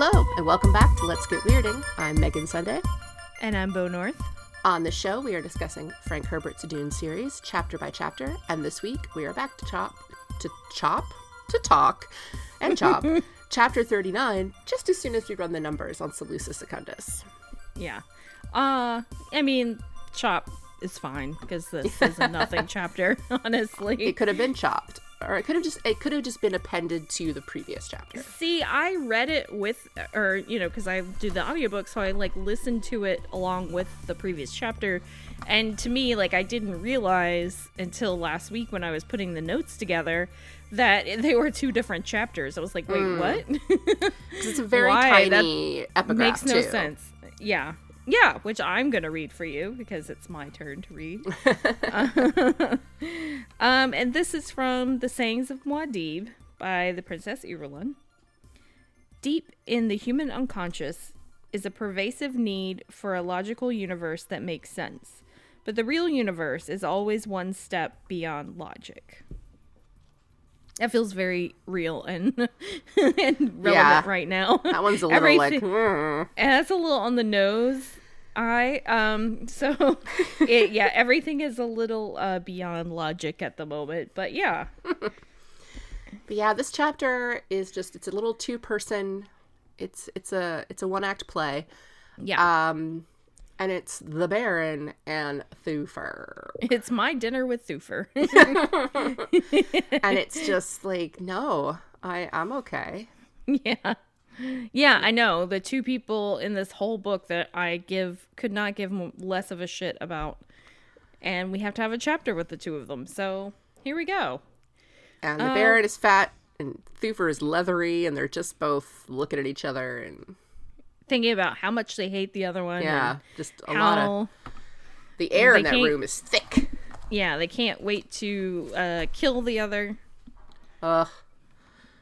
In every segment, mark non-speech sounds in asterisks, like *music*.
Hello, and welcome back to Let's Get Weirding. I'm Megan Sunday. And I'm Bo North. On the show, we are discussing Frank Herbert's Dune series, chapter by chapter, and this week we are back to chop, to chop, to talk, and chop, *laughs* chapter 39, just as soon as we run the numbers on Salusa Secundus. Yeah. Uh, I mean, chop is fine because this is a nothing *laughs* chapter, honestly. It could have been chopped, or it could have just it could have just been appended to the previous chapter. See, I read it with, or you know, because I do the audiobook, so I like listened to it along with the previous chapter. And to me, like, I didn't realize until last week when I was putting the notes together that *laughs* they were two different chapters. I was like, wait, mm. what? Because *laughs* it's a very Why? tiny epigraph Makes no too. sense. Yeah. Yeah, which I'm going to read for you because it's my turn to read. *laughs* *laughs* um, and this is from The Sayings of Muad'Dib by the Princess Irulan. Deep in the human unconscious is a pervasive need for a logical universe that makes sense. But the real universe is always one step beyond logic. That feels very real and, *laughs* and relevant Yeah. right now. That one's a little like, Everything- "Hmm." and that's a little on the nose. I um *laughs* so it yeah everything is a little uh beyond logic at the moment but yeah But yeah, this chapter is just it's a little two person it's it's a it's a one act play. yeah Um and it's the Baron and Thufir. *laughs* it's my dinner with Thufir *laughs* and it's just like, no, I I'm okay. yeah yeah I know the two people in this whole book that I give could not give less of a shit about and we have to have a chapter with the two of them so here we go And the Baron is fat and Thufir is leathery and they're just both looking at each other and thinking about how much they hate the other one yeah, just a lot of the air in that room is thick. yeah they can't wait to uh kill the other Ugh.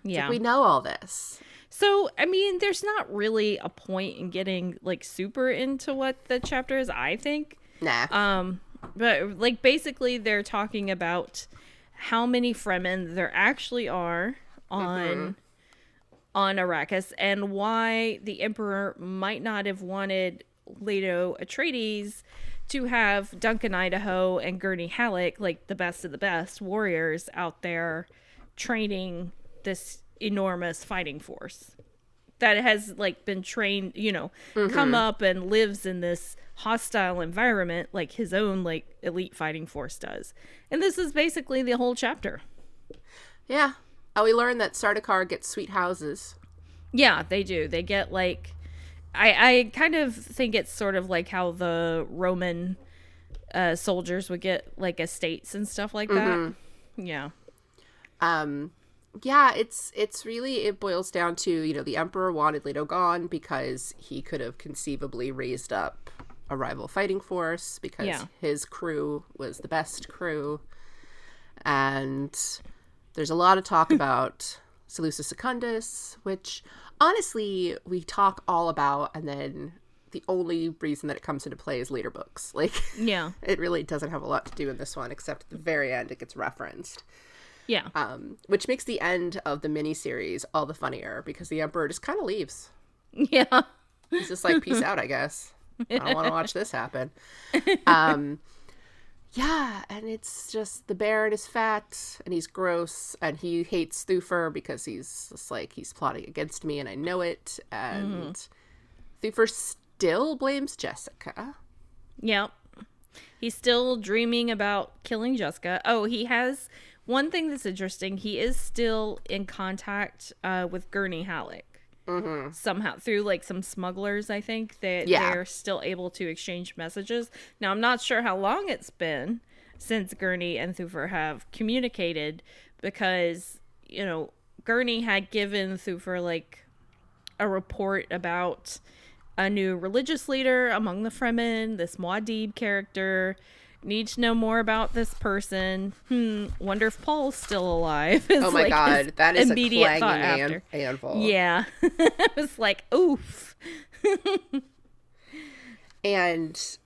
yeah We know all this. So i mean there's not really a point in getting like super into what the chapter is i think Nah. um but like basically they're talking about how many fremen there actually are on on arrakis and why the emperor might not have wanted leto atreides to have duncan idaho and gurney halleck like the best of the best warriors out there training this enormous fighting force that has like been trained, you know, come up and lives in this hostile environment like his own like elite fighting force does. And this is basically the whole chapter. yeah. Oh, we learned that Sardaukar gets sweet houses. Yeah, they do. They get like I I kind of think it's sort of like how the Roman uh soldiers would get like estates and stuff like that. Yeah. um yeah it's it's really it boils down to you know the emperor wanted leto gone because he could have conceivably raised up a rival fighting force because Yeah. his crew was the best crew and there's a lot of talk *laughs* about Salusa Secundus, which honestly we talk all about, and then the only reason that it comes into play is later books. *laughs* Like, Yeah. it really doesn't have a lot to do in this one, except at the very end it gets referenced Yeah. um, which makes the end of the miniseries all the funnier because the emperor just kind of leaves. Yeah. He's just like, "Peace out, I guess. I don't want to watch this happen." Um, yeah, and it's just the Baron is fat and he's gross and he hates Thufir because he's just like he's plotting against me and I know it. And Thufir still blames Jessica. Yep. He's still dreaming about killing Jessica. Oh, he has one thing that's interesting. He is still in contact uh, with Gurney Halleck. Mm-hmm. Somehow through like some smugglers, I think that Yeah. they're still able to exchange messages. Now, I'm not sure how long it's been since Gurney and Thufir have communicated because you know Gurney had given Thufir like a report about a new religious leader among the Fremen, this Muad'Dib character. Need to know more about this person. Hmm. Wonder if Paul's still alive. *laughs* Oh my like, god, that is a immediate clanging thought an- anvil. Yeah, *laughs* it was like, oof. And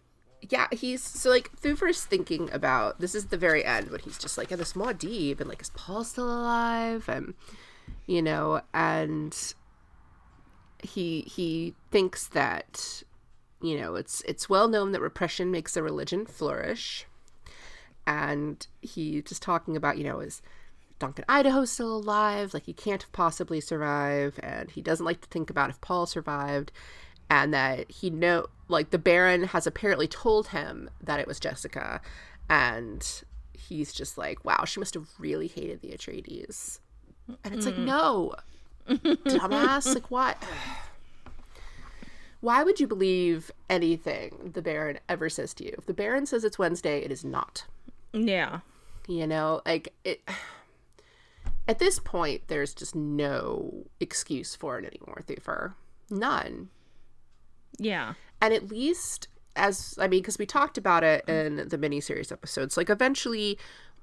yeah, he's so like Thufir's thinking about this is the very end when he's just like, and this Muad'Dib and like, is Paul still alive? And you know, and he he thinks that you know it's it's well known that repression makes a religion flourish. And he just talking about you know is duncan idaho still alive? Like he can't possibly survive and he doesn't like to think about if paul survived and that he know like the baron has apparently told him that it was jessica and he's just like wow she must have really hated the atreides. And it's like mm. no *laughs* dumbass like what why would you believe anything the baron ever says to you? If the baron says it's wednesday it is not. Yeah. you know like it at this point there's just no excuse for it anymore thufir none. Yeah. and at least as i mean because we talked about it in the miniseries episodes like eventually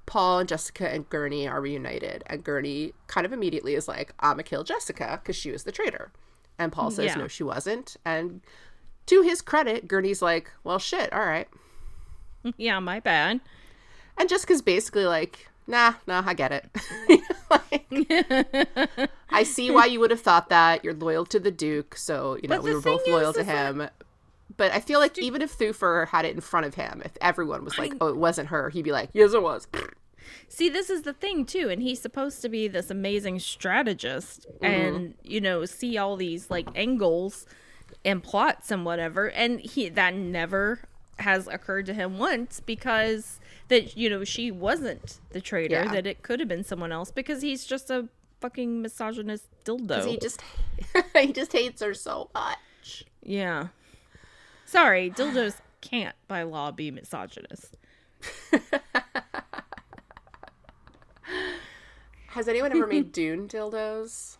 paul and jessica and gurney are reunited and gurney kind of immediately is like i'm gonna kill jessica because she was the traitor and paul says Yeah. no she wasn't. And to his credit gurney's like well shit all right. *laughs* Yeah, my bad. and jessica's basically like nah nah i get it. *laughs* Like, *laughs* i see why you would have thought that. You're loyal to the duke so you know we were both loyal to him. But i feel like even if thufir had it in front of him if everyone was like I- oh it wasn't her he'd be like yes it was See, this is the thing too, and he's supposed to be this amazing strategist and mm-hmm. you know, see all these like angles and plots and whatever, and he that never has occurred to him once because that you know, she wasn't the traitor, Yeah. that it could have been someone else because he's just a fucking misogynist dildo. he just *laughs* he just hates her so much yeah. Sorry, dildos can't by law be misogynist. *laughs* has anyone ever made *laughs* dune dildos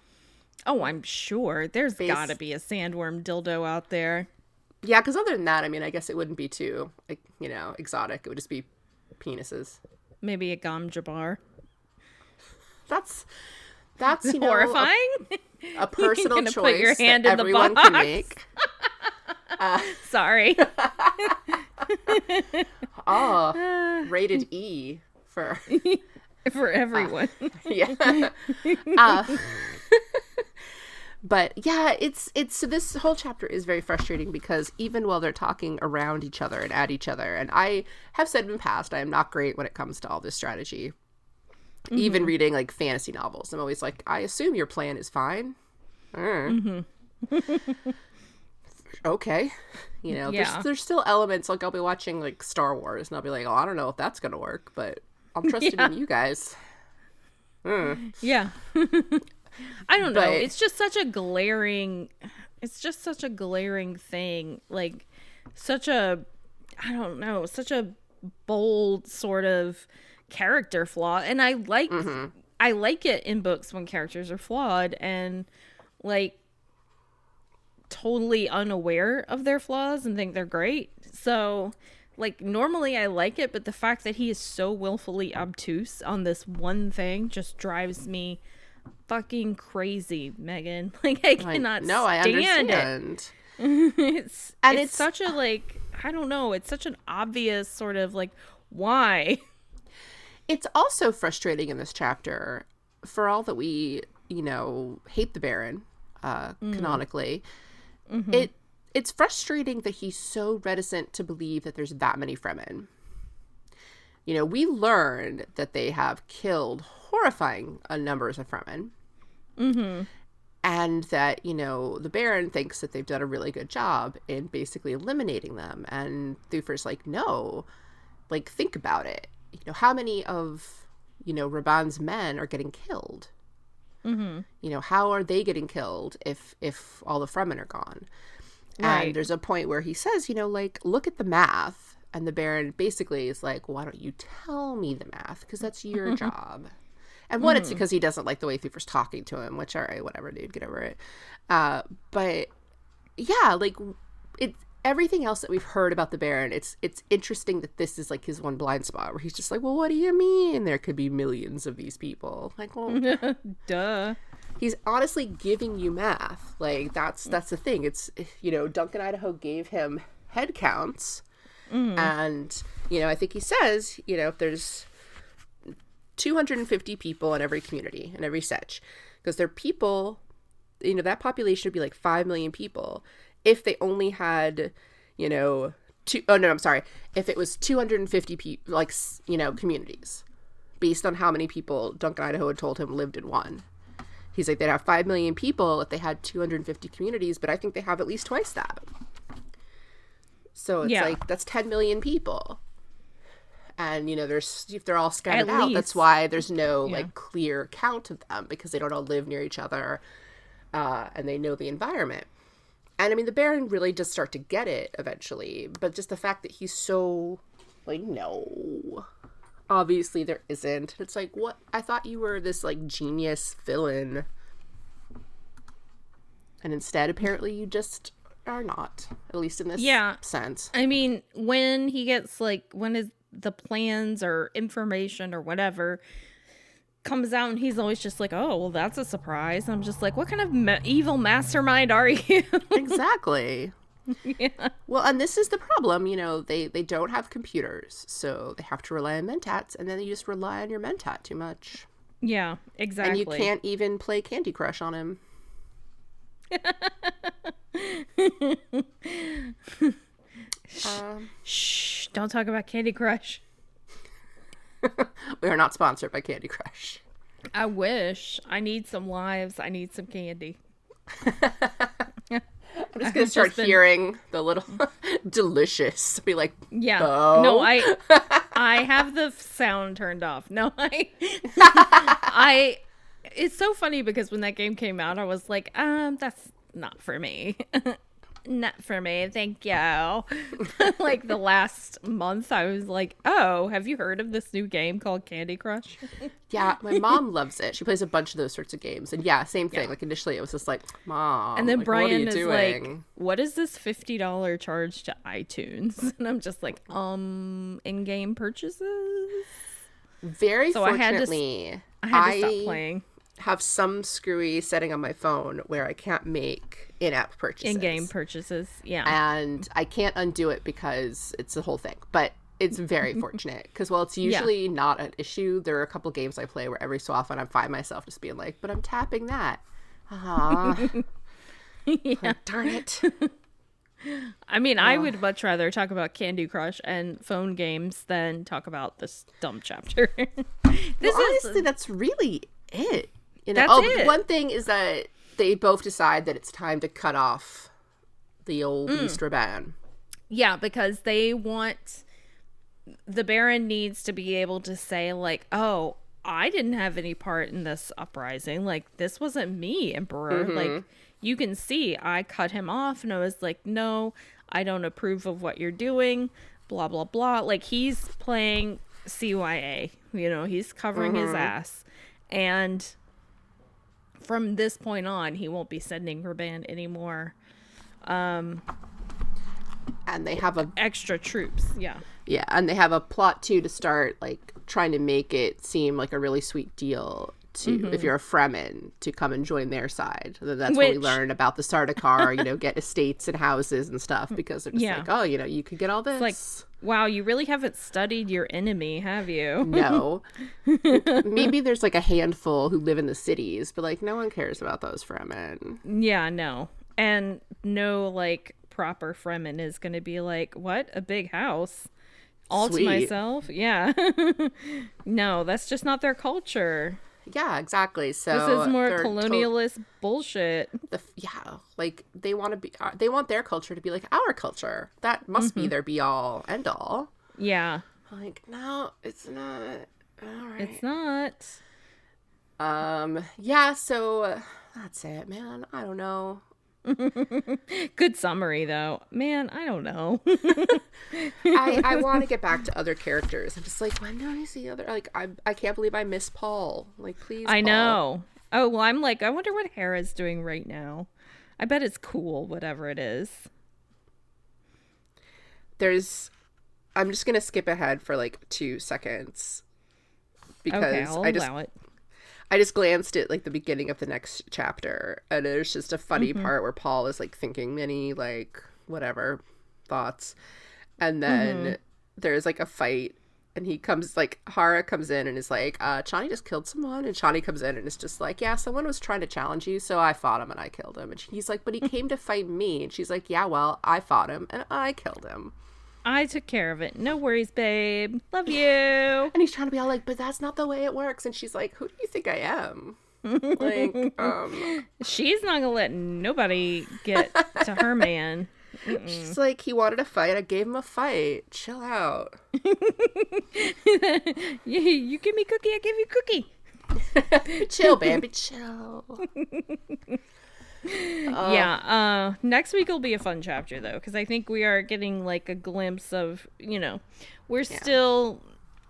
Oh, I'm sure. There's Base- got to be a sandworm dildo out there. yeah because other than that i mean i guess it wouldn't be too like you know exotic it would just be penises Maybe a gom jabbar. that's that's you *laughs* know Horrifying. *laughs* a personal gonna choice put your hand that in the everyone box. can make uh, Sorry. oh rated e for *laughs* For everyone. yeah. Uh, *laughs* *laughs* but yeah it's it's so this whole chapter is very frustrating because even while they're talking around each other and at each other and i have said in the past i am not great when it comes to all this strategy. Even reading like fantasy novels i'm always like i assume your plan is fine. Uh. okay. You know Yeah. there's, there's still elements like i'll be watching like star wars and i'll be like oh i don't know if that's gonna work but i'm trusting Yeah. in you guys hmm. yeah. *laughs* I don't know. It's just such a glaring it's just such a glaring thing. Like such a I don't know, such a bold sort of character flaw. And I like mm-hmm. I like it in books when characters are flawed and like totally unaware of their flaws and think they're great. So, like, normally I like it, but the fact that he is so willfully obtuse on this one thing just drives me fucking crazy, Megan. *laughs* Like, I I- cannot no i stand it. *laughs* It's, And it's it's- such a, uh, like, I don't know, it's such an obvious sort of like, why? it's also frustrating in this chapter for all that we you know hate the baron uh mm. canonically mm-hmm. it it's frustrating that he's so reticent to believe that there's that many fremen. You know we learned that they have killed horrifying uh, numbers of fremen. And that you know the baron thinks that they've done a really good job in basically eliminating them. And thufir's like no like think about it. You know how many of you know Rabban's men are getting killed? Mm-hmm. you know how are they getting killed if if all the fremen are gone Right. and there's a point where he says you know like look at the math. And the baron basically is like why don't you tell me the math? Because that's your *laughs* job. And one it's because he doesn't like the way Thufir's talking to him which all right whatever dude get over it. Uh but yeah like it everything else that we've heard about the baron it's it's interesting that this is like his one blind spot where he's just like well what do you mean there could be millions of these people? Like well *laughs* Duh. He's honestly giving you math. Like that's mm. that's the thing. It's you know duncan idaho gave him head counts. Mm. And you know i think he says you know if there's 250 people in every community in every sietch because they're people you know that population would be like 5 million people if they only had you know two oh no i'm sorry if it was 250 people like you know communities based on how many people duncan idaho had told him lived in one he's like they'd have 5 million people if they had 250 communities but i think they have at least twice that so it's Yeah. like that's 10 million people and you know there's if they're all scattered At out least. that's why there's no Yeah. like clear count of them because they don't all live near each other uh, and they know the environment and i mean the baron really does start to get it eventually but just the fact that he's so like no obviously there isn't it's like what i thought you were this like genius villain and instead apparently you just are not at least in this Yeah. sense I mean, when he gets like when his the plans or information or whatever comes out, and he's always just like, "Oh, well, that's a surprise." I'm just like, "What kind of ma- evil mastermind are you?" *laughs* exactly *laughs* yeah. Well, and this is the problem, you know, they they don't have computers, so they have to rely on mentats, and then you just rely on your mentat too much, Yeah, exactly. and you can't even play Candy Crush on him. *laughs* um, Shh! Don't talk about Candy Crush. *laughs* we are not sponsored by Candy Crush. I wish. I need some lives. I need some candy. Gonna start been- hearing the little *laughs* *laughs* delicious. Be like, Yeah. No, I *laughs* I have the sound turned off. No, I I it's so funny because when that game came out, I was like, um, that's not for me. Not for me, thank you. *laughs* like the last month, I was like, oh, have you heard of this new game called Candy Crush? *laughs* yeah, my mom loves it. She plays a bunch of those sorts of games, and yeah, same thing. Like initially, it was just like, mom, And then like, what are you Brian is doing? like, "What is this fifty dollar charge to iTunes?" *laughs* And I'm just like, "Um, in-game purchases." Very So I had to I had to stop playing have some screwy setting on my phone where I can't make in-app purchases. in-game purchases. Yeah, and I can't undo it because it's the whole thing. But it's very *laughs* fortunate because while it's usually not an issue, there are a couple games I play where every so often I find myself just being like, "But I'm tapping that." Ah, *laughs* yeah. darn it! *laughs* I mean, I would much rather talk about Candy Crush and phone games than talk about this dumb chapter. this Well, is honestly, that's really it. You know, That's oh, it. one thing is that they both decide that it's time to cut off the old Mm. Beast Rabban. yeah, because they want the Baron needs to be able to say like, "Oh, I didn't have any part in this uprising. Like this wasn't me, Emperor." Like you can see I cut him off and I was like, "No, I don't approve of what you're doing." blah blah blah. Like he's playing CYA. You know, he's covering his ass. And from this point on, he won't be sending Rabban anymore Um, and they have a extra troops. Yeah. yeah and they have a plot too to start like trying to make it seem like a really sweet deal to if mm-hmm. you're a fremen to come and join their side and that's when we Which- learn about the Sardaukar you know get estates and houses and stuff because they're just Yeah. like oh you know you could get all this like Wow, you really haven't studied your enemy, have you? no *laughs* maybe there's like a handful who live in the cities but like no one cares about those fremen Yeah, no. And no like proper Fremen is going to be like, "What? A big house?" All Sweet. to myself? Yeah. *laughs* no, that's just not their culture. Yeah exactly so This is more to- colonialist bullshit. the yeah like they want to be uh, they want their culture to be like our culture that must Mm-hmm. be their be all end all Yeah. like no it's not all right It's not. um yeah so uh, that's it man i don't know *laughs* Good summary though. Man, I don't know. *laughs* i i want to *laughs* get back to other characters i'm just like when do i see other like i i can't believe i miss paul like please I Paul. know. Oh, well, I'm like, I wonder what Harah's doing right now. I bet it's cool, whatever it is. there's i'm just gonna skip ahead for like two seconds because Okay, I'll i just allow it. I just glanced at like the beginning of the next chapter, and there's just a funny Mm-hmm. part where Paul is like thinking many like whatever thoughts, and then Mm-hmm. there's like a fight and he comes like Harah comes in and is like, uh, Chani just killed someone, and Chani comes in and is just like, yeah, someone was trying to challenge you, so I fought him and I killed him, and he's like, but he came to fight me, and she's like, yeah, well, I fought him and I killed him, I took care of it. No worries, babe. Love you. *laughs* and he's trying to be all like, but that's not the way it works, and she's like, who do you think I am? like, *laughs* um, She's not gonna let nobody get to her *laughs* man. she's like, he wanted a fight, I gave him a fight. Chill out. you, you give me cookie, I give you cookie. chill, baby, chill. Yeah. Uh, next week will be a fun chapter though, because I think we are getting like a glimpse of you know, we're still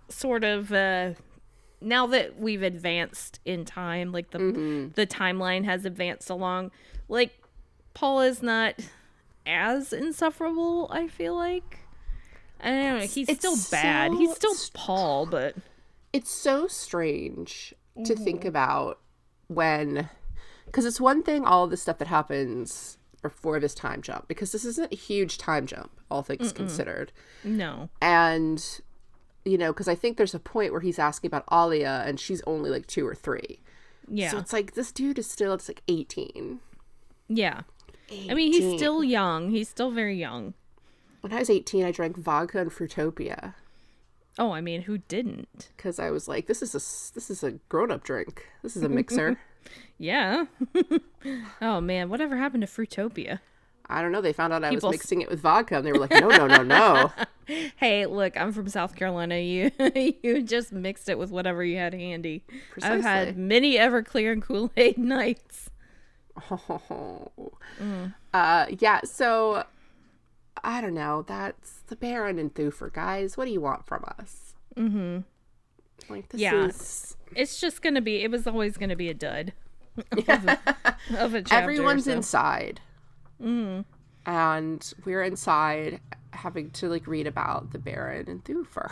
sort of uh, now that we've advanced in time, like the the timeline has advanced along. Like Paul is not as insufferable. I feel like. I don't know. He's it's still bad. He's still Paul, but it's so strange to think about when because it's one thing all the stuff that happens before this time jump because this isn't a huge time jump all things considered no. and you know because i think there's a point where he's asking about alia and she's only like two or three Yeah. so it's like this dude is still it's like 18 yeah. I mean, he's still young. He's still very young. when i was 18 i drank vodka and fruitopia Oh, I mean, who didn't? because i was like this is a this is a grown-up drink this is a mixer *laughs* Yeah. *laughs* oh man, whatever happened to Fruitopia? i don't know they found out i People was mixing it with vodka and they were like no no no no *laughs* Hey, look, I'm from South Carolina. *laughs* You you just mixed it with whatever you had handy. I've had many Everclear and Kool Aid nights. Oh. Uh, yeah, so I don't know. That's the Baron and Thufir, guys. What do you want from us? Mm-hmm. Like this Yeah. is It's just gonna be. It was always gonna be a dud. *laughs* of, a, of a chapter, everyone's so. inside. Mm. And we're inside having to like read about the Baron and Thufir.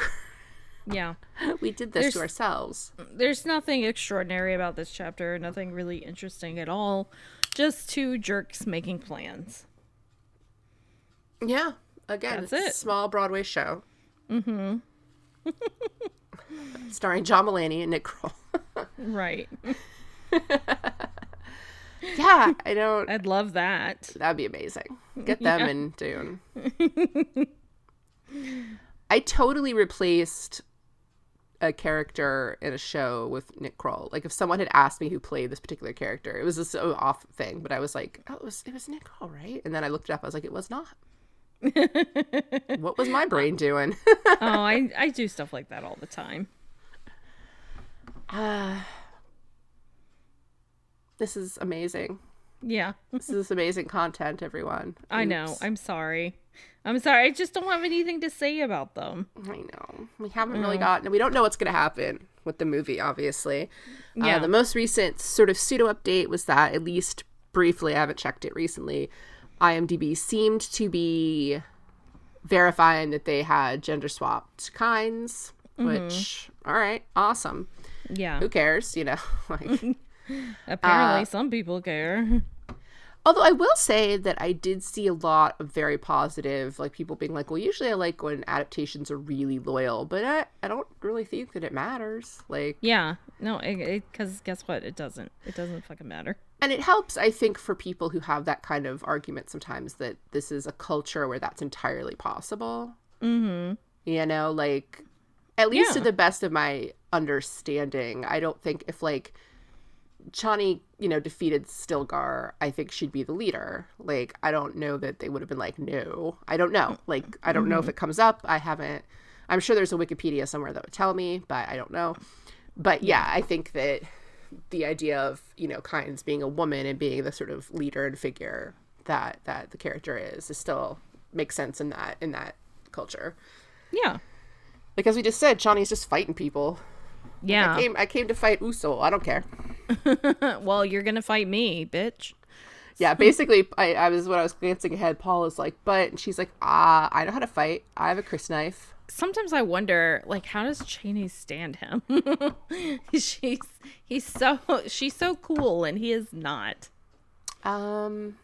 Yeah. *laughs* we did this to ourselves. There's nothing extraordinary about this chapter. Nothing really interesting at all. Just two jerks making plans. Yeah. Again, That's it. small Broadway show. Mm-hmm. *laughs* Starring John Mulaney and Nick Kroll. Right. *laughs* yeah, I don't I'd love that. That'd be amazing. Get them in Dune. I totally replaced a character in a show with Nick Kroll. Like if someone had asked me who played this particular character, it was a so off thing, but I was like, oh, it was it was Nick Kroll, right? And then I looked it up. I was like, it was not. *laughs* what was my brain doing? *laughs* oh, I I do stuff like that all the time. *sighs* this is amazing. Yeah. This is amazing content, everyone. I know. I'm sorry. I'm sorry. I just don't have anything to say about them. I know. We haven't really gotten. We don't know what's going to happen with the movie. Obviously, Yeah. Uh, the most recent sort of pseudo update was that, at least briefly, I haven't checked it recently. IMDb seemed to be verifying that they had gender swapped Kynes, mm-hmm. which all right, awesome. Yeah. Who cares? You know, *laughs* like. *laughs* Apparently, uh, some people care. Although I will say that I did see a lot of very positive, like people being like, well, usually I like when adaptations are really loyal, but I, I don't really think that it matters. Like, Yeah. No, because guess what? It doesn't. It doesn't fucking matter. And it helps, I think, for people who have that kind of argument sometimes that this is a culture where that's entirely possible. Mm-hmm. You know, like, at least to the best of my understanding, I don't think if, like, Chani, you know, defeated Stilgar, I think she'd be the leader. Like, I don't know that they would have been like, no. I don't know. Like, I don't know if it comes up. I haven't. I'm sure there's a Wikipedia somewhere that would tell me, but I don't know. But yeah, I think that the idea of you know Kynes being a woman and being the sort of leader and figure that that the character is is still makes sense in that in that culture. Yeah. Like as we just said, Chani's just fighting people. Yeah. I came I came to fight Usul. I don't care. *laughs* well, you're gonna fight me, bitch. Yeah, basically, *laughs* I, I was when I was glancing ahead. Paul is like, but and she's like, ah, I know how to fight. I have a crysknife. Sometimes I wonder, like, how does Chani stand him? *laughs* she's he's so she's so cool, and he is not. Um,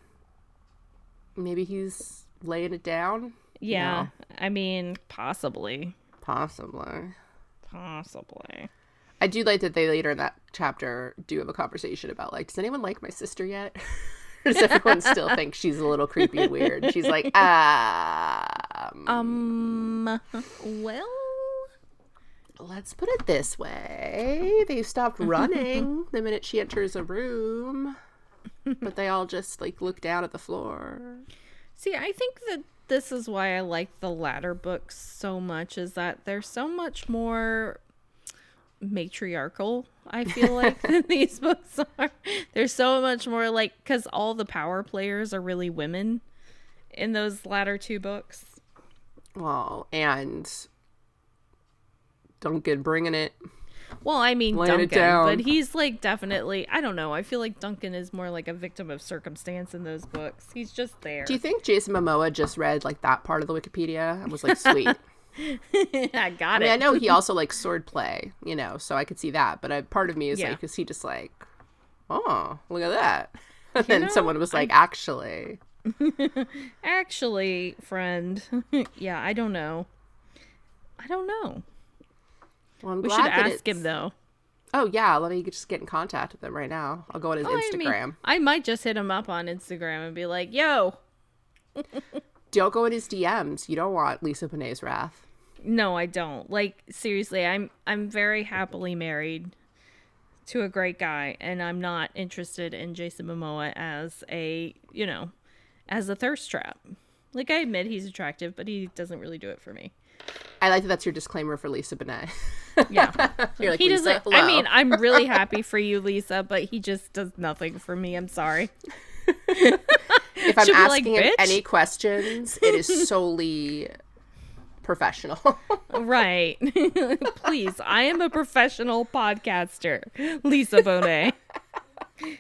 maybe he's laying it down. Yeah. I mean, possibly. Possibly. Possibly. I do like that they later in that chapter do have a conversation about like, does anyone like my sister yet? *laughs* everyone still think she's a little creepy and weird? She's like, um, Um. Well. let's put it this way: they stopped running *laughs* the minute she enters a room, but they all just like look down at the floor. See, I think that this is why I like the latter books so much. Is that they're so much more matriarchal. I feel like than *laughs* these books are. They're so much more like because all the power players are really women in those latter two books. Well, and Duncan bringing it. Well, I mean Laying Duncan, but he's like definitely. I don't know. I feel like Duncan is more like a victim of circumstance in those books. He's just there. Do you think Jason Momoa just read like that part of the Wikipedia and was like, sweet? *laughs* *laughs* I got I mean, it. I know he *laughs* also likes swordplay, you know, so I could see that. But a part of me is Yeah. like, is he just like, oh, look at that? *laughs* And then know, someone was like, actually, Actually, friend, yeah, I don't know. I don't know. well, We should ask him it's- though. Oh yeah, let me just get in contact with him right now. I'll go on his Oh, I mean, Instagram. I might just hit him up on Instagram and be like, "Yo, Don't go in his DMs. You don't want Lisa Bonet's wrath. no, I don't." Like seriously, I'm I'm very happily married to a great guy, and I'm not interested in Jason Momoa as a you know as a thirst trap. Like I admit he's attractive, but he doesn't really do it for me. I like that. That's your disclaimer for Lisa Bonet. Yeah. *laughs* You're like, he doesn't. hello. I mean, I'm really *laughs* happy for you, Lisa, but he just does nothing for me. I'm sorry. *laughs* if I'm like, asking him any questions, it is *laughs* solely professional. Right. *laughs* Please, I am a professional podcaster, Lisa Bonet.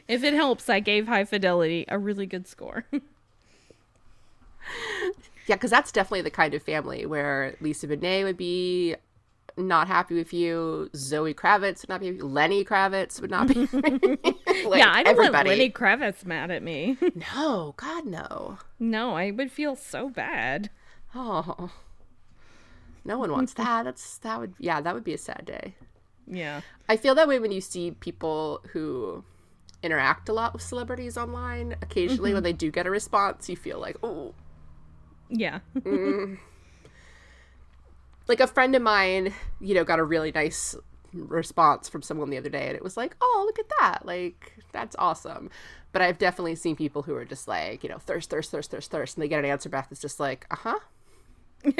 if it helps, I gave High Fidelity a really good score. *laughs* Yeah, because that's definitely the kind of family where Lisa Bonet would be not happy with you. Zoe Kravitz would not be. Lenny Kravitz would not be. *laughs* like, yeah, I don't everybody. want Lenny Kravitz mad at me. *laughs* No, God no. no, I would feel so bad. Oh, no one wants that. That's that would yeah, that would be a sad day. Yeah. I feel that way when you see people who interact a lot with celebrities online. Occasionally, Mm-hmm. when they do get a response, you feel like oh, Yeah. *laughs* like a friend of mine, you know, got a really nice response from someone the other day, and it was like, oh, look at that, like that's awesome. But I've definitely seen people who are just like, you know, thirst, thirst, thirst, thirst, thirst, and they get an answer back that's just like, uh huh. *laughs* I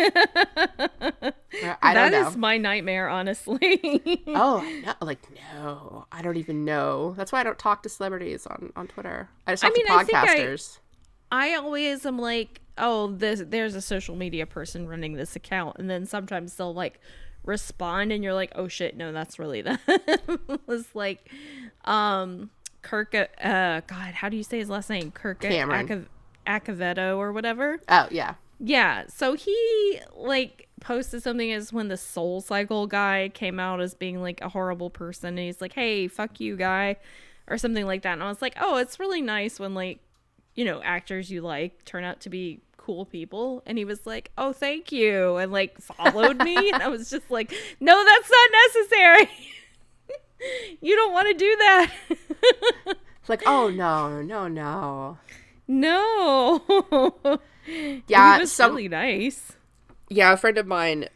don't That is my nightmare, honestly. *laughs* Oh, no, like no, I don't even know. That's why I don't talk to celebrities on on Twitter. I just I talk mean, to I think I- podcasters. I always am like, oh, this there's a social media person running this account, and then sometimes they'll like respond, and you're like, oh shit, no, that's really them. *laughs* was like, um, Kirk, uh, God, how do you say his last name? Kirk Cameron. Acevedo or whatever. Oh yeah, Yeah, so he like posted something as when the Soul Cycle guy came out as being like a horrible person, and he's like, "Hey, fuck you, guy," or something like that. And I was like, "Oh, it's really nice when like, you know, actors you like turn out to be cool people." And he was like, "Oh, thank you," and like followed me, and I was just like, "No, that's not necessary. *laughs* you don't want to do that." it's like oh no, no, no. no. *laughs* Yeah, he was some really nice. yeah. A friend of mine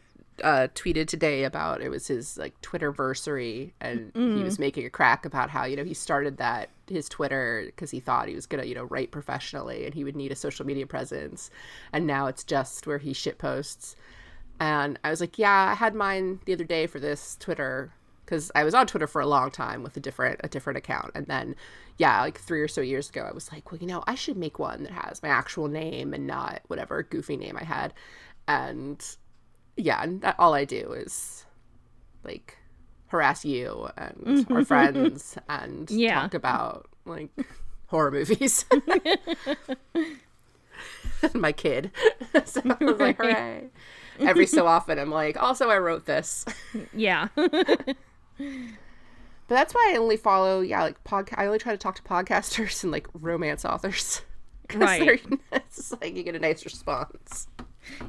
uh, tweeted today about it was his like Twitter versary, and he was making a crack about how you know he started that his Twitter because he thought he was gonna you know write professionally and he would need a social media presence, and now it's just where he shit posts. And I was like, yeah, I had mine the other day for this Twitter because I was on Twitter for a long time with a different a different account, and then yeah, like three or so years ago, I was like, well, you know, I should make one that has my actual name and not whatever goofy name I had, and yeah, and that all I do is like harass you and mm-hmm. our friends and *laughs* Yeah. talk about like horror movies. *laughs* My kid. *laughs* so I was like, hooray. Every so often, I'm like, also, I wrote this. Yeah. But that's why I only follow, yeah, like pod. I only try to talk to podcasters and like romance authors. Right. It's like you get a nice response.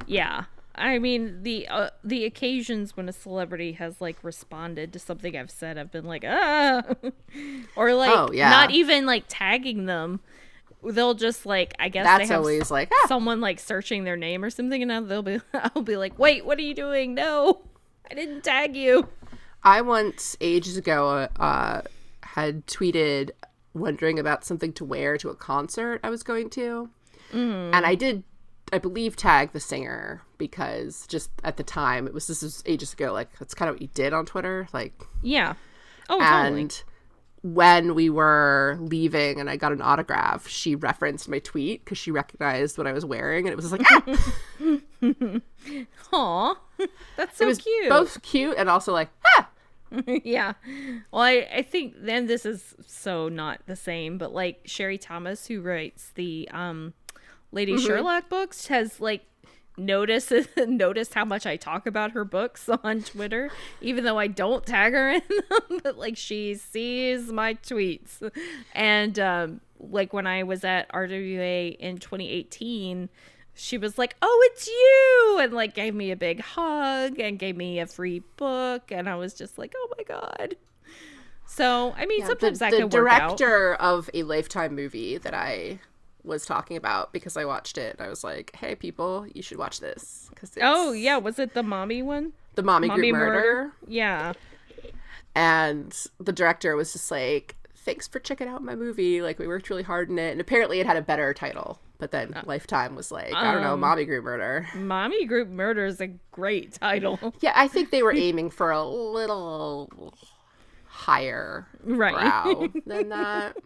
Yeah. I mean the uh, the occasions when a celebrity has like responded to something I've said, I've been like, ah, *laughs* or like Oh, yeah. not even like tagging them. They'll just like I guess they That's have always like, ah, someone like searching their name or something, and they'll be *laughs* I'll be like, wait, what are you doing? No, I didn't tag you. I once ages ago uh, had tweeted wondering about something to wear to a concert I was going to, Mm. and I did, I believe, tag the singer because just at the time it was this was ages ago. Like that's kind of what you did on Twitter, like Yeah. Oh, totally. and. When we were leaving and I got an autograph, she referenced my tweet because she recognized what I was wearing, and it was just like, ah! *laughs* Aw, *laughs* that's so it was cute. both cute and also like, ah! *laughs* yeah. Well, I, I think then this is so not the same, but like Sherry Thomas, who writes the um Lady Sherlock books, has like noticed *laughs* noticed how much I talk about her books *laughs* on Twitter, even though I don't tag her in them. *laughs* But like she sees my tweets, and um like when I was at RWA in 2018. She was like, "Oh, it's you!" and like gave me a big hug and gave me a free book, and I was just like, "Oh my god!" So, I mean, sometimes the, that the can work out. director of a lifetime movie that i was talking about because i watched it and i was like hey people you should watch this because Oh yeah, was it the mommy one? the mommy, Mommy group murder. Yeah. and the director was just like thanks for checking out my movie like we worked really hard in it and apparently it had a better title but then Uh, lifetime was like i don't know um, mommy group murder Mommy Group Murder is a great title. *laughs* yeah i think they were *laughs* aiming for a little higher Right. brow than *laughs* that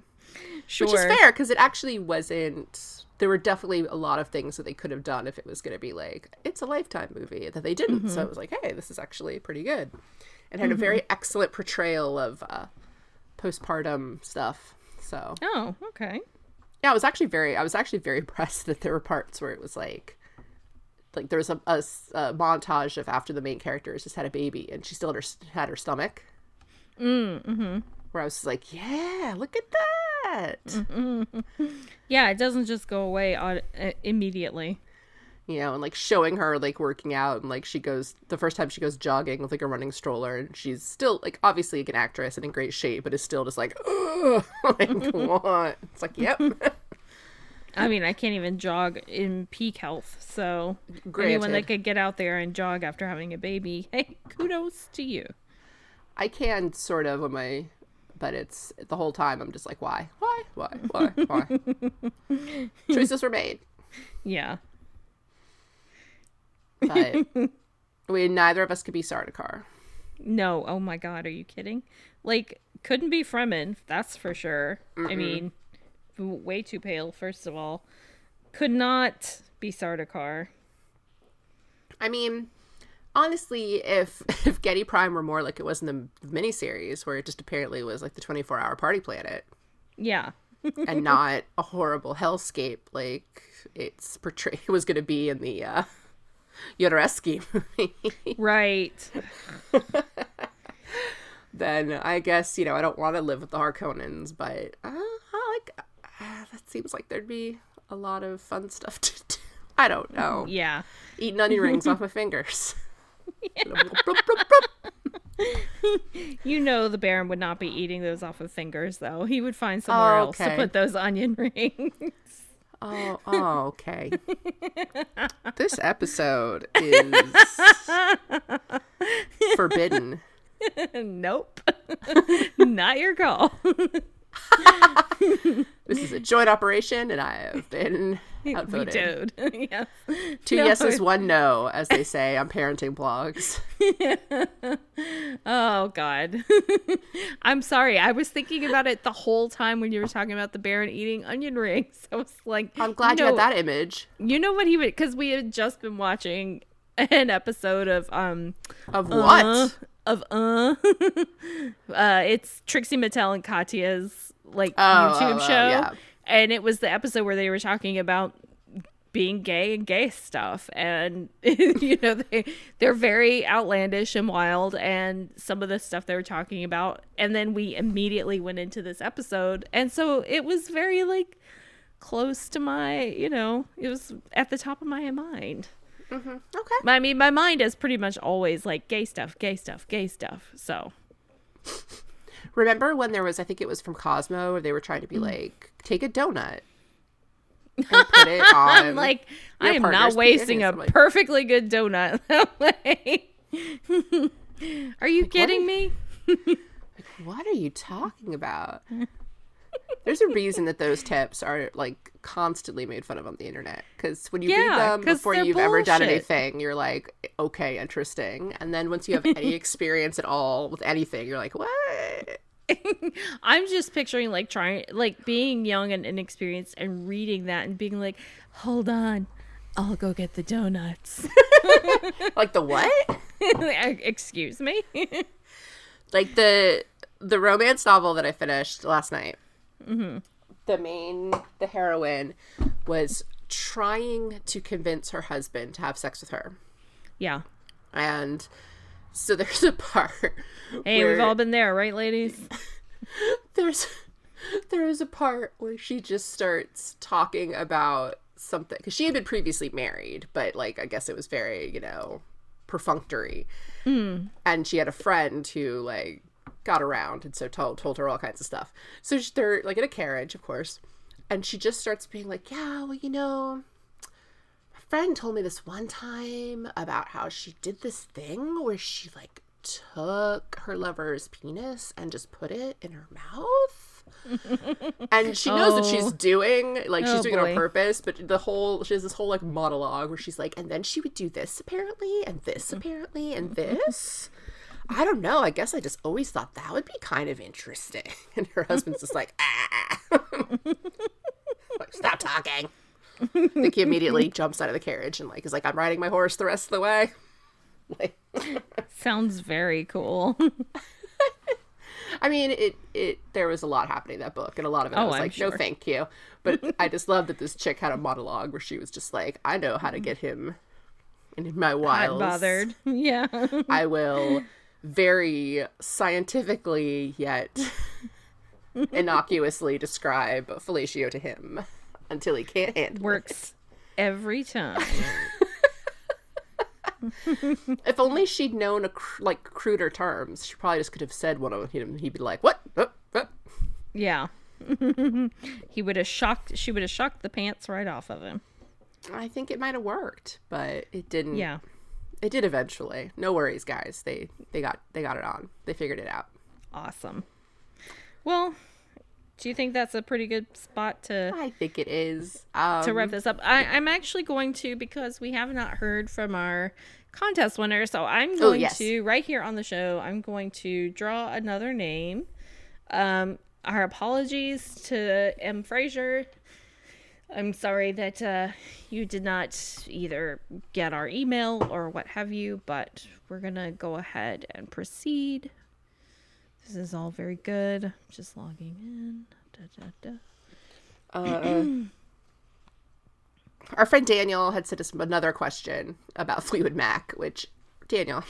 sure. Which is fair because it actually wasn't. There were definitely a lot of things that they could have done if it was going to be like it's a lifetime movie that they didn't. Mm-hmm. So it was like, hey, this is actually pretty good, and had a very excellent portrayal of uh, postpartum stuff. So Oh, okay. yeah, I was actually very. I was actually very *laughs* impressed that there were parts where it was like. Like there was a montage of after the main characters just had a baby and she still had her, had her stomach. Mm, mm-hmm. Where I was like, yeah, look at that. Mm-hmm. Yeah, it doesn't just go away on, uh, immediately. you know, and like showing her like working out and like she goes the first time she goes jogging with like a running stroller and she's still like obviously like an actress and in great shape, but is still just like, *laughs* like *laughs* what? It's like, yep, *laughs* I mean, I can't even jog in peak health. So anyone that could get out there and jog after having a baby, hey, kudos to you. I can sort of when my, but it's the whole time I'm just like, why, why, why, why, *laughs* why? Choices were made, Yeah. but *laughs* mean, neither of us could be Sardaukar. No, oh my god, are you kidding? Like, couldn't be Fremen, that's for sure. I mean, way too pale, first of all. Could not be Sardaukar. I mean, honestly, if *laughs* if Giedi Prime were more like it was in the miniseries, where it just apparently was like the 24 hour party planet Yeah. *laughs* and not a horrible hellscape like it's portrayed *laughs* was going to be in the uh, Jodorowsky movie, Right. then I guess you know I don't want to live with the Harkonnens, but uh, I like uh, that seems like there'd be a lot of fun stuff to do. I don't know. Yeah. Eating onion rings off my fingers. *laughs* You know the Baron would not be eating those off of fingers, though. He would find somewhere oh, else to put those onion *laughs* rings. Oh, oh, okay. this episode is *laughs* forbidden. nope. not your call. *laughs* This is a joint operation, and I have been *laughs* outvoted. *laughs* Yes. Two No. yeses, one no, as they say on parenting blogs. Oh God. I'm sorry. I was thinking about it the whole time when you were talking about the Baron eating onion rings. I was like, I'm glad you know, had that image You know what he would because we had just been watching an episode of um of what? uh, of uh. *laughs* Uh it's Trixie Mattel and Katya's like Oh, YouTube oh, oh, show. yeah. And it was the episode where they were talking about being gay and gay stuff. And *laughs* you know they they're very outlandish and wild and some of the stuff they were talking about. And then we immediately went into this episode. And so it was very like close to my you know it was at the top of my mind Okay. I mean, my mind is pretty much always like gay stuff, gay stuff, gay stuff. So Remember when there was, I think it was from Cosmo, where they were trying to Mm. be like, take a donut and put it *laughs* on. I'm like, I am not wasting penis. a like- perfectly good donut. *laughs* *laughs* Are you kidding me? what are you talking about? There's a reason that those tips are like constantly made fun of on the internet because when you Yeah, read them before you've ever done anything, you're like, okay, interesting. And then once you have any *laughs* experience at all with anything, you're like, what? *laughs* I'm just picturing like trying, like being young and inexperienced and reading that and being like, hold on, I'll go get the donuts. *laughs* Like the what? Excuse me. like the the romance novel that I finished last night. Mm-hmm. The main the heroine was trying to convince her husband to have sex with her, yeah. and so *laughs* there's a part. Hey, where we've all been there, right, ladies? *laughs* there's there is a part where she just starts talking about something because she had been previously married, but like I guess it was very you know perfunctory, hmm. and she had a friend who like got around and so told told her all kinds of stuff. So she- they're like in a carriage, of course, and she just starts being like, "Yeah, well, you know." my Friend told me this one time about how she did this thing where she like took her lover's penis and just put it in her mouth. *laughs* and she knows what she's Oh. doing, like she's Oh, doing it on purpose. But the whole she has this whole like monologue where she's like, and then she would do this apparently, and this apparently, and *laughs* this. I don't know. I guess I just always thought that would be kind of interesting. *laughs* And her husband's just like, ah. *laughs* like, stop talking. I think he immediately *laughs* jumps out of the carriage and like is like, I'm riding my horse the rest of the way. Like, Sounds very cool. I mean, it it there was a lot happening in that book, and a lot of it Oh, was I'm like, no, thank you. But I just love that this chick had a monologue where she was just like, I know how to get him in my Not wiles. bothered. Yeah. I will very scientifically yet *laughs* innocuously describe fellatio to him until he can't handle it. Works every time. *laughs* If only she'd known a cr- like cruder terms, she probably just could have said one of them. He'd be like, "What? Oh, oh." Yeah. *laughs* he would have shocked she would have shocked the pants right off of him. I think it might have worked, but it didn't. Yeah. It did eventually. No worries, guys. They they got they got it on. They figured it out. Awesome. Well, do you think that's a pretty good spot to I think it is. Um, to wrap this up? I, I'm actually going to because we have not heard from our contest winner, so I'm going Oh, yes. to right here on the show. I'm going to draw another name. Um, our apologies to M. Fraser. I'm sorry that uh, you did not either get our email or what have you, but we're gonna go ahead and proceed. This is all very good. Just logging in. Da, da, da. Uh, our friend Daniel had sent us another question about *laughs* Fleetwood Mac, which Daniel,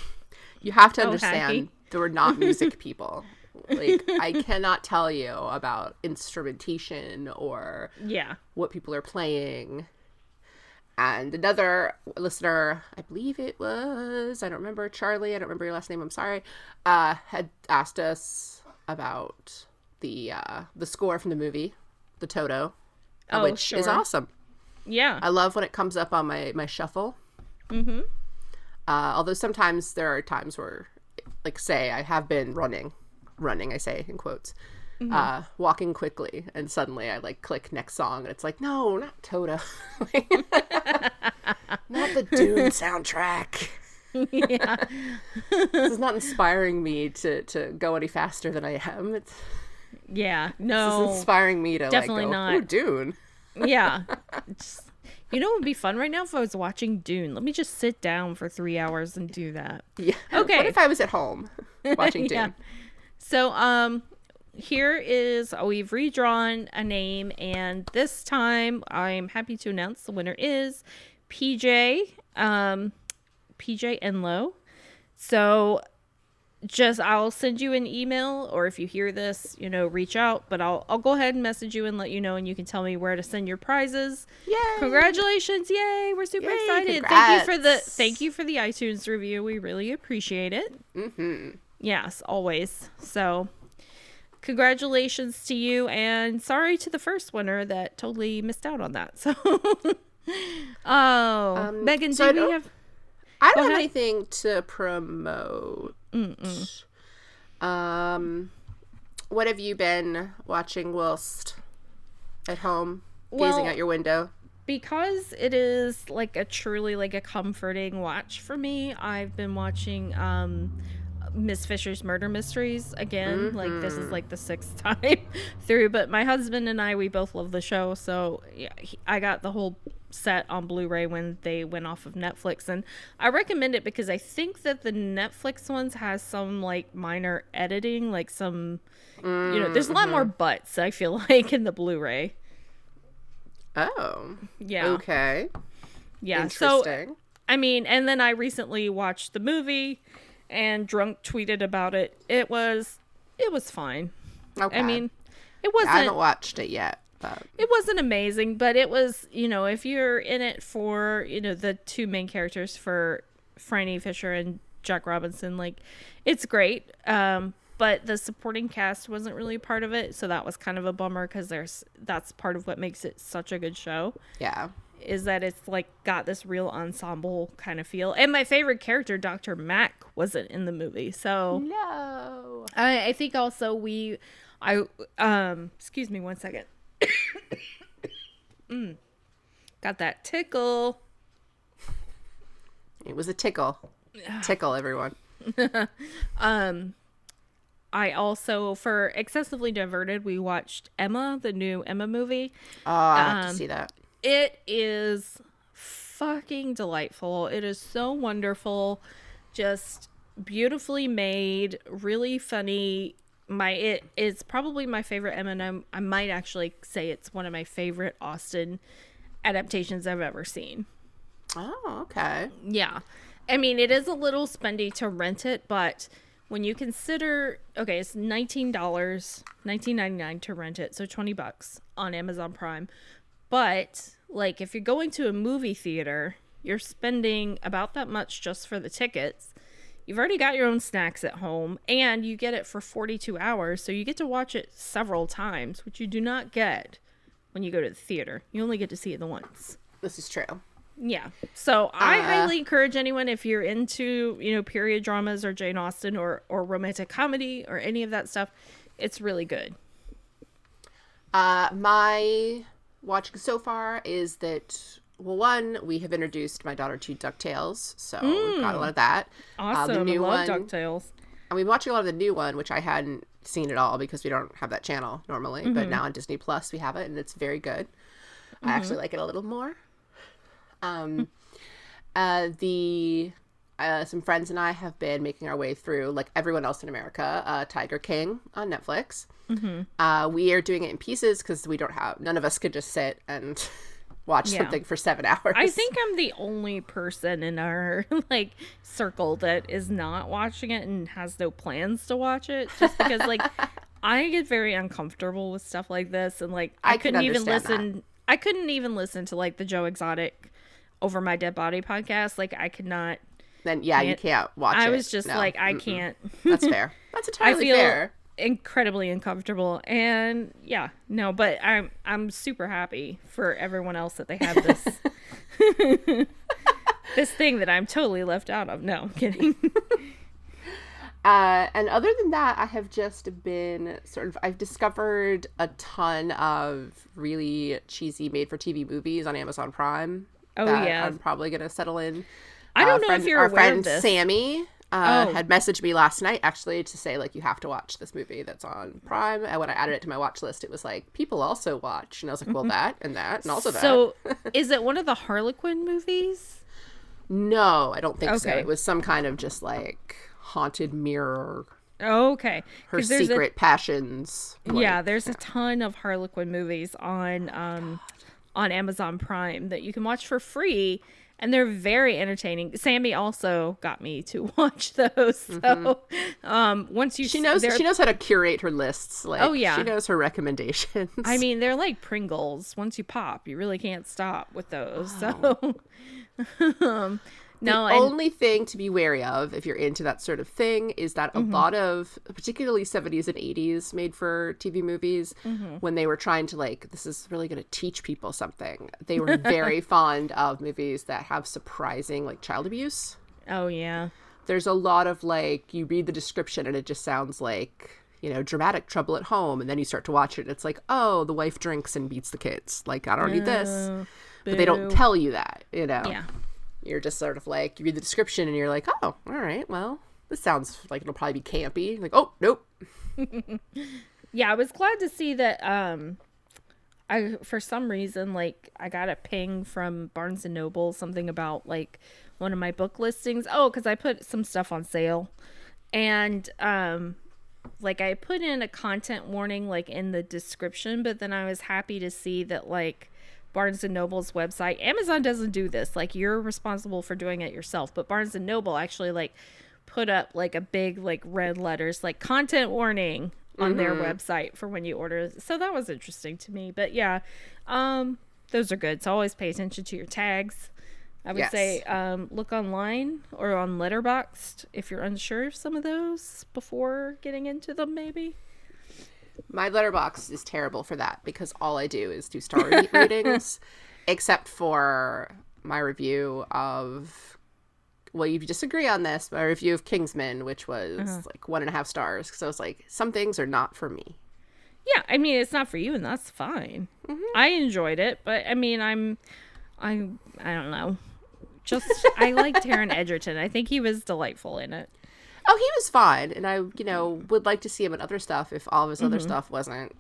you have to Oh, understand hacky. that we're not music *laughs* people. Like *laughs* I cannot tell you about instrumentation or Yeah. what people are playing. And another listener, I believe it was, I don't remember, Charlie, I don't remember your last name, I'm sorry, uh, had asked us about the uh, the score from the movie, the Toto, Oh, which is awesome. Yeah. I love when it comes up on my, my shuffle. Mm-hmm. Uh, although sometimes there are times where, like, say, I have been running, running, I say in quotes, uh, walking quickly, and suddenly I like click next song, and it's like, no, not Toto, *laughs* not the Dune *laughs* soundtrack. yeah. This is not inspiring me to to go any faster than I am. It's Yeah. No, this is inspiring me to definitely like go, not. Ooh, Dune. yeah. *laughs* It's- you know what would be fun right now if I was watching Dune? Let me just sit down for three hours and do that. Yeah. Okay. What if I was at home watching Dune? Yeah. So, um, here is oh, we've redrawn a name, and this time I'm happy to announce the winner is PJ, um, PJ Enlow. So, just I'll send you an email or if you hear this, you know, reach out, but I'll I'll go ahead and message you and let you know and you can tell me where to send your prizes. Yay! Congratulations. Yay. We're super Yay, excited. Thank you for the thank you for the iTunes review. We really appreciate it. Mhm. Yes, always. So congratulations to you and sorry to the first winner that totally missed out on that. So *laughs* Oh, Um, Megan, so I do we don't- have I don't have anything to promote. Um, what have you been watching whilst at home, gazing Well- out your window? because it is like a truly like a comforting watch for me i've been watching um miss fisher's murder mysteries again like this is mm-hmm. like the sixth *laughs* time through but my husband and i we both love the show so yeah, he, i got the whole set on blu-ray when they went off of netflix and i recommend it because i think that the netflix ones has some like minor editing like some you know there's a lot more mm-hmm. butts i feel *laughs* like in the blu-ray. Oh, yeah. Okay, yeah so interesting. I mean, and then I recently watched the movie and drunk tweeted about it. It was it was fine. okay. I mean, it wasn't. I haven't watched it yet, but it wasn't amazing, but it was, you know, if you're in it for, you know, the two main characters for Phryne Fisher and Jack Robinson, like it's great. Um but the supporting cast wasn't really part of it, so that was kind of a bummer cuz there's that's part of what makes it such a good show yeah. Is that it's like got this real ensemble kind of feel. And my favorite character, Dr. Mac, wasn't in the movie. So No. I, I think also we I um excuse me one second. *coughs* mm, got that tickle. It was a tickle. *sighs* Tickle, everyone. *laughs* Um I also for excessively diverted we watched Emma, the new Emma movie. Oh, I have Um, to see that. It is fucking delightful. It is so wonderful. Just beautifully made, really funny. My it is probably my favorite Emma. I might actually say it's one of my favorite Austen adaptations I've ever seen. Oh, okay. Yeah. I mean, it is a little spendy to rent it, but when you consider okay, it's $19, $19.99 to rent it, so 20 bucks on Amazon Prime. But like if you're going to a movie theater, you're spending about that much just for the tickets. You've already got your own snacks at home and you get it for 42 hours, so you get to watch it several times, which you do not get when you go to the theater. You only get to see it the once. This is true. Yeah. So I Uh, highly encourage anyone if you're into, you know, period dramas or Jane Austen or or romantic comedy or any of that stuff, it's really good. Uh, my watching so far is that well, one we have introduced my daughter to Ducktales, so we've got a lot of that. Awesome. Uh, the new I love one, DuckTales. and we've watching a lot of the new one, which I hadn't seen at all because we don't have that channel normally. Mm-hmm. But now on Disney Plus we have it, and it's very good. I Mm-hmm. actually like it a little more. Um, uh, the uh, some friends and I have been making our way through, like everyone else in America, uh, Tiger King on Netflix. Mm-hmm. Uh, we are doing it in pieces because we don't have none of us could just sit and *laughs* watch Yeah. something for seven *laughs* hours. I think I'm the only person in our *laughs* like circle that is not watching it and has no plans to watch it just because like I get very uncomfortable with stuff like this and like I, I couldn't even listen I couldn't even listen to like the Joe Exotic over my dead body podcast like I could not then yeah, you can't- can't watch I it. I was just No. like I Mm-mm. can't That's *laughs* fair. That's I entirely feel fair. incredibly uncomfortable and yeah no but i'm i'm super happy for everyone else that they have this *laughs* *laughs* this thing that i'm totally left out of no i'm kidding Uh, and other than that, I have just been sort of. I've discovered a ton of really cheesy made-for-TV movies on Amazon Prime. Oh, yeah. I'm probably gonna settle in. I don't know friend- if you're our aware friend of this Sammy uh, Oh. had messaged me last night actually to say like you have to watch this movie that's on Prime. And when I added it to my watch list, it was like people also watch, and I was like, well, that and that and also that. so is it *laughs* one of the harlequin movies no, I don't think so. It was some kind of just like haunted mirror, oh, okay Her there's a- secret passions. yeah like- there's a ton of harlequin movies on um on amazon prime that you can watch for free and they're very entertaining. Sammy also got me to *laughs* watch those. So mm-hmm. um, once you she knows she knows how to curate her lists. Like, oh yeah, she knows her recommendations. I mean, they're like Pringles. Once you pop, you really can't stop with those. So. *laughs* um, no, the only thing to be wary of if you're into that sort of thing is that mm-hmm. a lot of, particularly 70s and 80s made for TV movies, mm-hmm. when they were trying to like, this is really going to teach people something, they were *laughs* very fond of movies that have surprising like child abuse. Oh yeah. There's a lot of like you read the description and it just sounds like you know, dramatic trouble at home. And then you start to watch it. And it's like, oh, the wife drinks and beats the kids. Like, I don't need this. Boo. But they don't tell you that, you know? Yeah you're just sort of like you read the description and you're like, oh, all right, well, this sounds like it'll probably be campy. Like, oh, nope. *laughs* yeah, I was glad to see that. Um, I for some reason like I got a ping from Barnes and Noble something about like one of my book listings. Oh, because I put some stuff on sale, and um, like I put in a content warning like in the description, but then I was happy to see that like Barnes and Noble's website. Amazon doesn't do this. Like you're responsible for doing it yourself, but Barnes and Noble actually like put up like a big like red letters like content warning on mm-hmm. their website for when you order. So that was interesting to me. But yeah, um those are good. So always pay attention to your tags. I would yes. say um, look online or on Letterboxd if you're unsure of some of those before getting into them, maybe. My Letterboxd is terrible for that because all I do is do star ratings, *laughs* except for my review of. Well, you disagree on this, my review of Kingsman, which was uh-huh. like one and a half stars. So it's like some things are not for me. Yeah, I mean it's not for you, and that's fine. Mm-hmm. I enjoyed it, but I mean I'm, I I don't know, just I like *laughs* Taron Egerton. I think he was delightful in it. Oh, he was fine, and I, you know, would like to see him in other stuff if all of his mm-hmm. other stuff wasn't.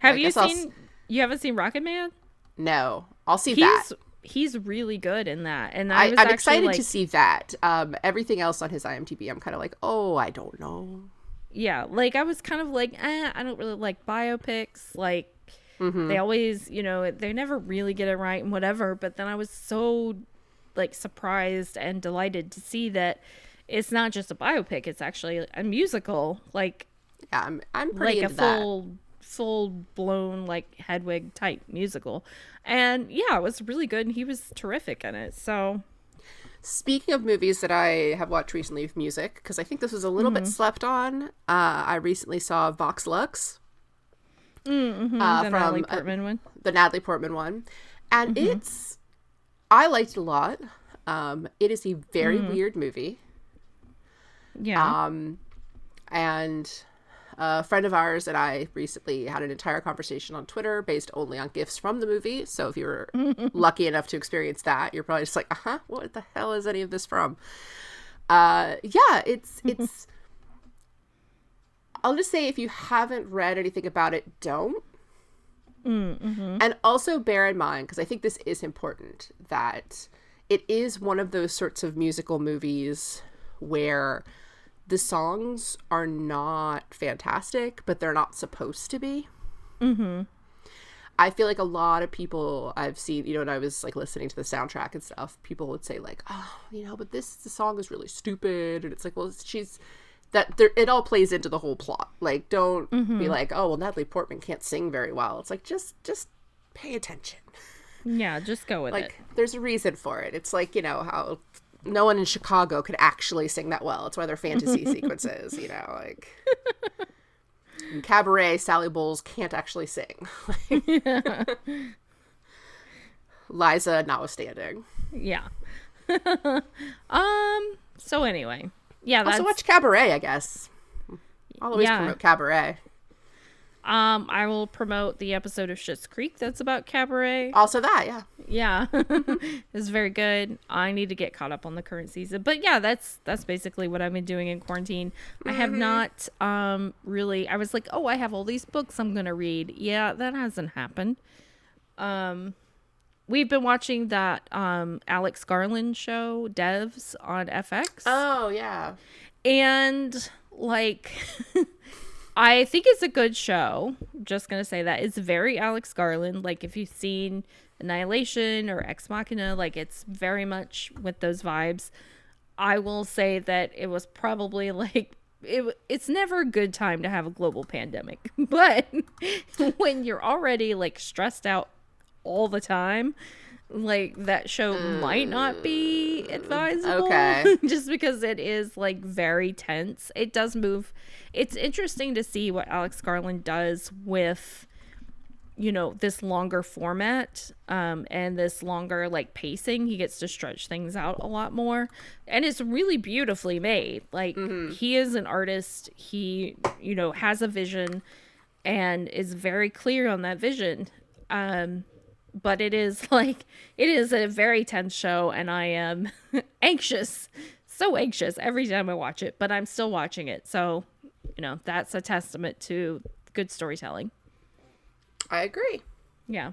Have you seen? You haven't seen Rocketman? No, I'll see he's, that. He's really good in that, and I, am excited like, to see that. Um, everything else on his IMDb, I'm kind of like, oh, I don't know. Yeah, like I was kind of like, eh, I don't really like biopics. Like mm-hmm. they always, you know, they never really get it right and whatever. But then I was so like surprised and delighted to see that it's not just a biopic; it's actually a musical. Like, yeah, I'm I'm pretty like a full that. full blown like Hedwig type musical, and yeah, it was really good, and he was terrific in it. So. Speaking of movies that I have watched recently with music, because I think this was a little mm-hmm. bit slept on, uh, I recently saw Vox Lux. Mm-hmm. Uh, the from, Natalie uh, Portman uh, one. The Natalie Portman one. And mm-hmm. it's, I liked it a lot. Um, it is a very mm. weird movie. Yeah. Um, and a friend of ours and I recently had an entire conversation on Twitter based only on gifts from the movie. So if you were *laughs* lucky enough to experience that, you're probably just like, uh huh, what the hell is any of this from? Uh, yeah, it's *laughs* it's. I'll just say if you haven't read anything about it, don't. Mm-hmm. And also bear in mind, because I think this is important, that it is one of those sorts of musical movies where the songs are not fantastic, but they're not supposed to be. Mm-hmm. I feel like a lot of people I've seen, you know, when I was like listening to the soundtrack and stuff, people would say like, "Oh, you know, but this the song is really stupid," and it's like, well, she's that there, it all plays into the whole plot. Like, don't mm-hmm. be like, "Oh, well, Natalie Portman can't sing very well." It's like just just pay attention. Yeah, just go with like, it. Like, there's a reason for it. It's like you know how no one in Chicago could actually sing that well. It's why they're fantasy *laughs* sequences, you know, like in cabaret, Sally Bowles can't actually sing. *laughs* Liza notwithstanding. Yeah. *laughs* um. So anyway, yeah. That's... Also watch Cabaret, I guess. I'll always yeah. promote Cabaret. Um, I will promote the episode of Schitt's Creek that's about cabaret. Also, that yeah, yeah, *laughs* it's very good. I need to get caught up on the current season, but yeah, that's that's basically what I've been doing in quarantine. Mm-hmm. I have mm-hmm. not um really. I was like, oh, I have all these books I'm gonna read. Yeah, that hasn't happened. Um, we've been watching that um Alex Garland show, Devs on FX. Oh yeah, and like. *laughs* I think it's a good show. Just gonna say that it's very Alex Garland. Like if you've seen Annihilation or Ex Machina, like it's very much with those vibes. I will say that it was probably *laughs* like it, it's never a good time to have a global pandemic, *laughs* but *laughs* when you're already like stressed out all the time, like that show mm. might not be advisable. Okay. *laughs* just because it is like very tense. It does move. It's interesting to see what Alex Garland does with you know this longer format um and this longer like pacing he gets to stretch things out a lot more and it's really beautifully made like mm-hmm. he is an artist he you know has a vision and is very clear on that vision um but it is *laughs* like it is a very tense show and i am *laughs* anxious so anxious every time i watch it but i'm still watching it so you know that's a testament to good storytelling I agree. Yeah.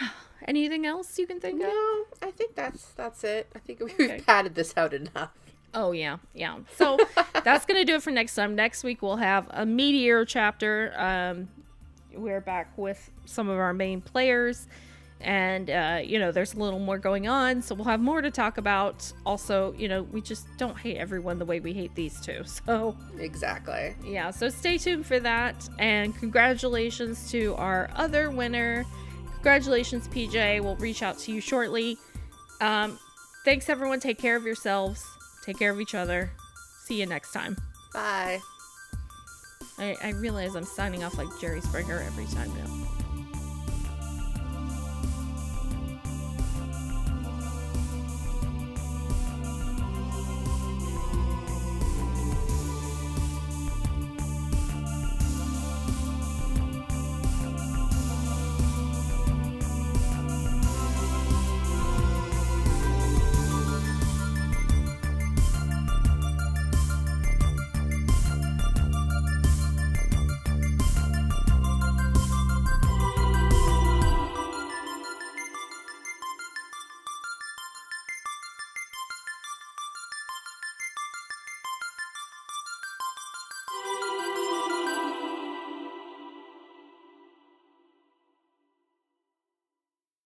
*sighs* Anything else you can think no, of? No, I think that's that's it. I think *laughs* we've okay. padded this out enough. Oh yeah, yeah. So that's gonna do it for next time. Next week we'll have a meteor chapter. Um, we're back with some of our main players. And uh, you know there's a little more going on so we'll have more to talk about. Also you know we just don't hate everyone the way we hate these two *laughs* so. Exactly. Yeah so stay tuned for that. And congratulations to our other winner. Congratulations pj we'll reach out to you shortly. Um, thanks everyone. Take care of yourselves. Take care of each other. See you next time. Bye I, I realize i'm signing off like jerry springer every time now